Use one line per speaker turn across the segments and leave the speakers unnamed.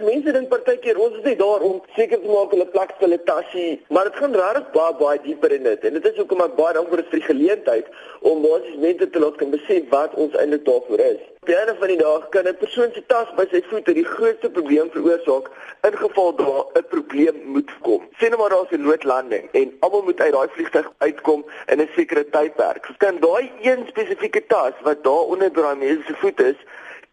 Mense dink partykeer ons is net daar om seker te maak hulle vir hulle tassie, maar dit gaan regtig baie baie dieper in dit. En dit is hoekom ek baie dankbaar is vir die geleentheid om basies mense te laat kan besef wat ons eintlik daarvoor is. Einde van die dag kan 'n persoon se tas by sy voete die grootste probleem veroorsaak in geval daar 'n probleem moet kom. Sien nou maar daar's 'n noodlanding en almal moet uit daai vliegtuig uitkom in 'n sekere tydperk. Kan daai een spesifieke tas wat daar onder daai mense se voete is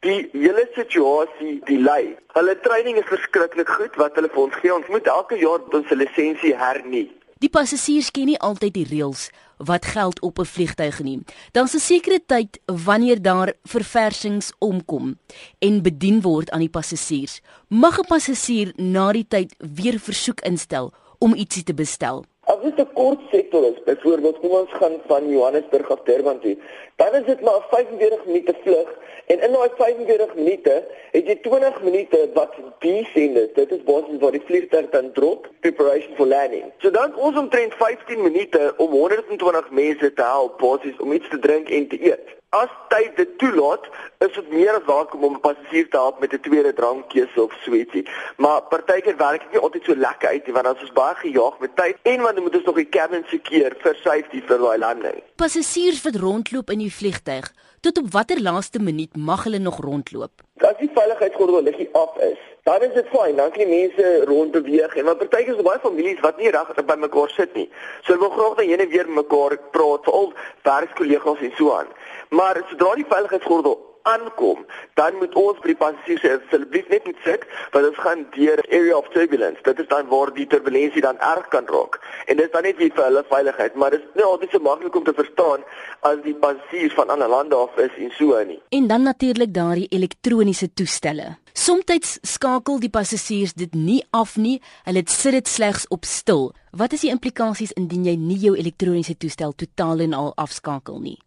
die hele situasie delay. Hulle training is verskriklik goed wat hulle vir ons gee. Ons moet elke jaar ons lisensie hernie.
Die passasiers ken nie altyd die reëls wat geld op 'n vliegtuig nie. Daar's 'n sekere tyd wanneer daar verversings omkom en bedien word aan die passasiers. Mag 'n passasier na die tyd weer versoek instel om ietsie te bestel?
Dit 'n kort sektor is, byvoorbeeld kom ons gaan van Johannesburg af Durban toe, dan is dit maar 'n 45 minute vlug en in daai 45 minute het jy 20 minute wat descend is. Dit is basies waar die vliegtuig dan drop, preparation for landing. So dan ons omtrent 15 minute om 120 mense te help basies om iets te drink en te eet as tyd dit toelaat, is dit meer as welkom om 'n passasier te help met 'n tweede drankkeuse of sweetie. Maar partykeer werk dit nie altyd so lekker uit nie want ons is baie gejaag met tyd en want moet ons nog die cabin sekeer vir safety vir daai landing.
Passasiers wat rondloop in die vliegtyg, tot op watter laaste minuut mag hulle nog rondloop?
As die veiligheidsgordel liggie af is, dan is dit fyn, dan kan die mense rond beweeg en maar partykeer is baie families wat nie reg by mekaar sit nie. So hulle wil graag dan heen en weer mekaar praat, veral werkskollegas en so aan. Maar sodra die veiligheidsgordel aankom, dan moet ons by die passasiers asseblief net moet sit, want ons gaan deur area of turbulence. Dit is dan waar die turbulensie dan erg kan raak. En dit is dan net vir hulle veiligheid, maar dit is nie altyd so maklik om te verstaan as die passasiers van ander lande af is en so nie.
En dan natuurlik daardie elektroniese toestelle. Somstyds skakel die passasiers dit nie af nie. Hulle sit dit slegs op stil. Wat is die implikasies indien jy nie jou elektroniese toestel totaal en al afskakel nie?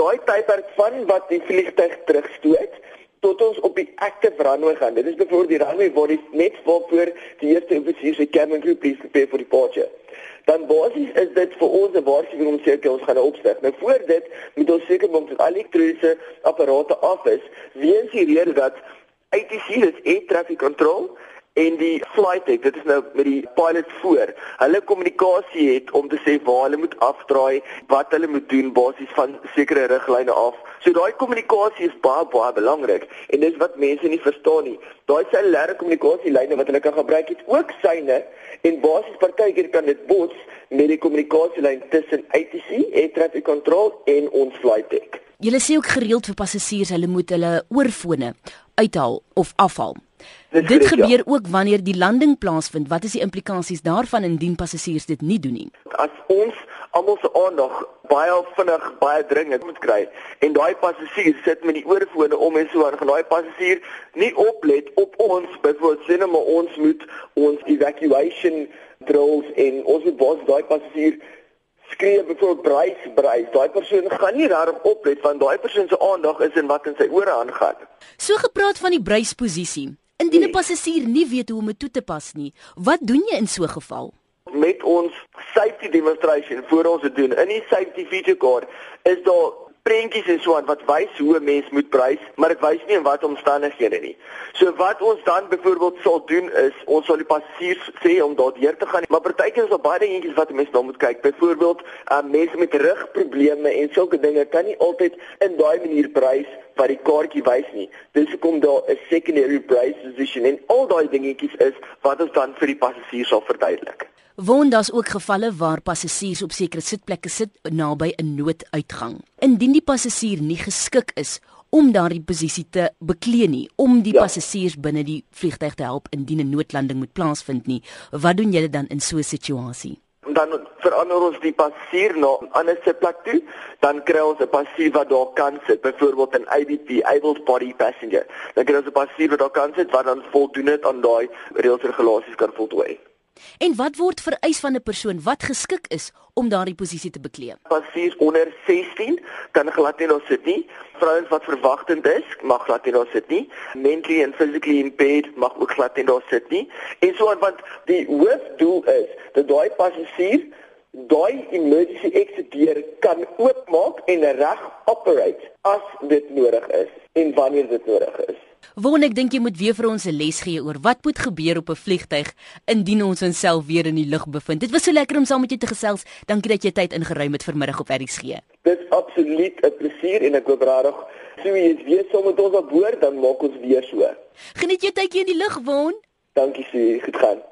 Daai tydperk van wat die vliegtuig terugstoot tot ons op die active runway gaan. Dit is bevoor die runway waar die net voor die eerste offisier se cabin crew please prepare for departure. Dan basies is dit vir ons 'n waarskuwing om seker ons gaan opstig. Nou voor dit moet ons seker maak dat al die elektriese apparate af is, weens die rede dat ATC is air traffic control en die flight deck dit is nou met die pilot voor. Hulle kommunikasie het om te sê waar hulle moet afdraai wat hulle moet doen basies van sekere riglyne af. So daai kommunikasie is baie baie belangrik. En dis wat mense nie verstaan nie. Daai cellulêre kommunikasielyne wat hulle kan gebruik het ook syne. En basies partykeer kan dit bots met die kommunikasielyn tussen ATC air traffic control en ons flight deck.
Julle sê ook gereeld vir passasiers hulle moet hulle oorfone uithaal of afhaal Dit, dit gebeur ja. ook wanneer die landing plaasvind. Wat is die implikasies daarvan indien passasiers dit nie doen nie?
As ons almal se aandag baie vinnig, baie dringend moet kry en daai passasier sit met die oorfone om en so aan, gaan daai passasier nie oplet op ons byvoorbeeld sê net maar ons moet ons evacuation drills en ons moet bos daai passasier skree byvoorbeeld braai braai daai persoon gaan nie daarop oplet want daai persoon se aandag is in wat in sy ore aangaan.
So gepraat van die breisposisie. Indien 'n nee. passasier nie weet hoe om dit toe te pas nie, wat doen jy in so 'n geval?
Met ons safety demonstration voor ons dit doen in die safety feature card is daar prentjies en so aan wat wys hoe 'n mens moet prys, maar dit wys nie in watter omstandighede nie. So wat ons dan byvoorbeeld sal doen is ons sal die passasiers sê om daardeur te gaan, maar partykeer is daar baie dingetjies wat 'n mens nou moet kyk. Byvoorbeeld, uh, mense met rugprobleme en sulke dinge kan nie altyd in daai manier prys wat die kaartjie wys nie. Dis hoekom daar 'n secondary price position en al daai dingetjies is wat ons dan vir die passasiers sal verduidelik.
Woon daar's ook gevalle waar passasiers op sekere sitplekke sit naby 'n nooduitgang. Indien die passasier nie geskik is om daardie posisie te beklee nie, om die ja. passasiers binne die vliegtuig te help indien 'n noodlanding moet plaasvind nie, wat doen julle dan in so 'n situasie?
Dan verander ons die passasier na 'n ander sitplek toe, dan kry ons 'n passasier wat daar kan sit, byvoorbeeld 'n ABP, able body passenger. Dan kry ons 'n passasier wat daar kan sit wat dan voldoen het aan daai reëls en regulasies kan voltooi.
En wat word vereis van 'n persoon wat geskik is om daardie posisie te bekleed?
Passies onder 16 kan glad nie daar sit nie. Vrouens wat verwagtend is, mag glad nie daar sit nie. Mentally and physically impaired mag ook glad nie daar sit nie. En so want die hoofdoel is dat daai passies daai emergency exit deur kan oopmaak en reg operate as dit nodig is en wanneer dit nodig is.
Won ek dink jy moet weer vir ons 'n les gee oor wat moet gebeur op 'n vliegtyg indien ons onsself weer in die lug bevind. Dit was so lekker om saam met jou te gesels. Dankie dat jy tyd ingeruim het vanmiddag op RSG.
Dit is absoluut 'n plesier en ek hoop regtig sou jy weer saam met ons op boord dan maak ons weer so.
Geniet jou tydjie in die lug, Won.
Dankie, Sue. Goed gaan.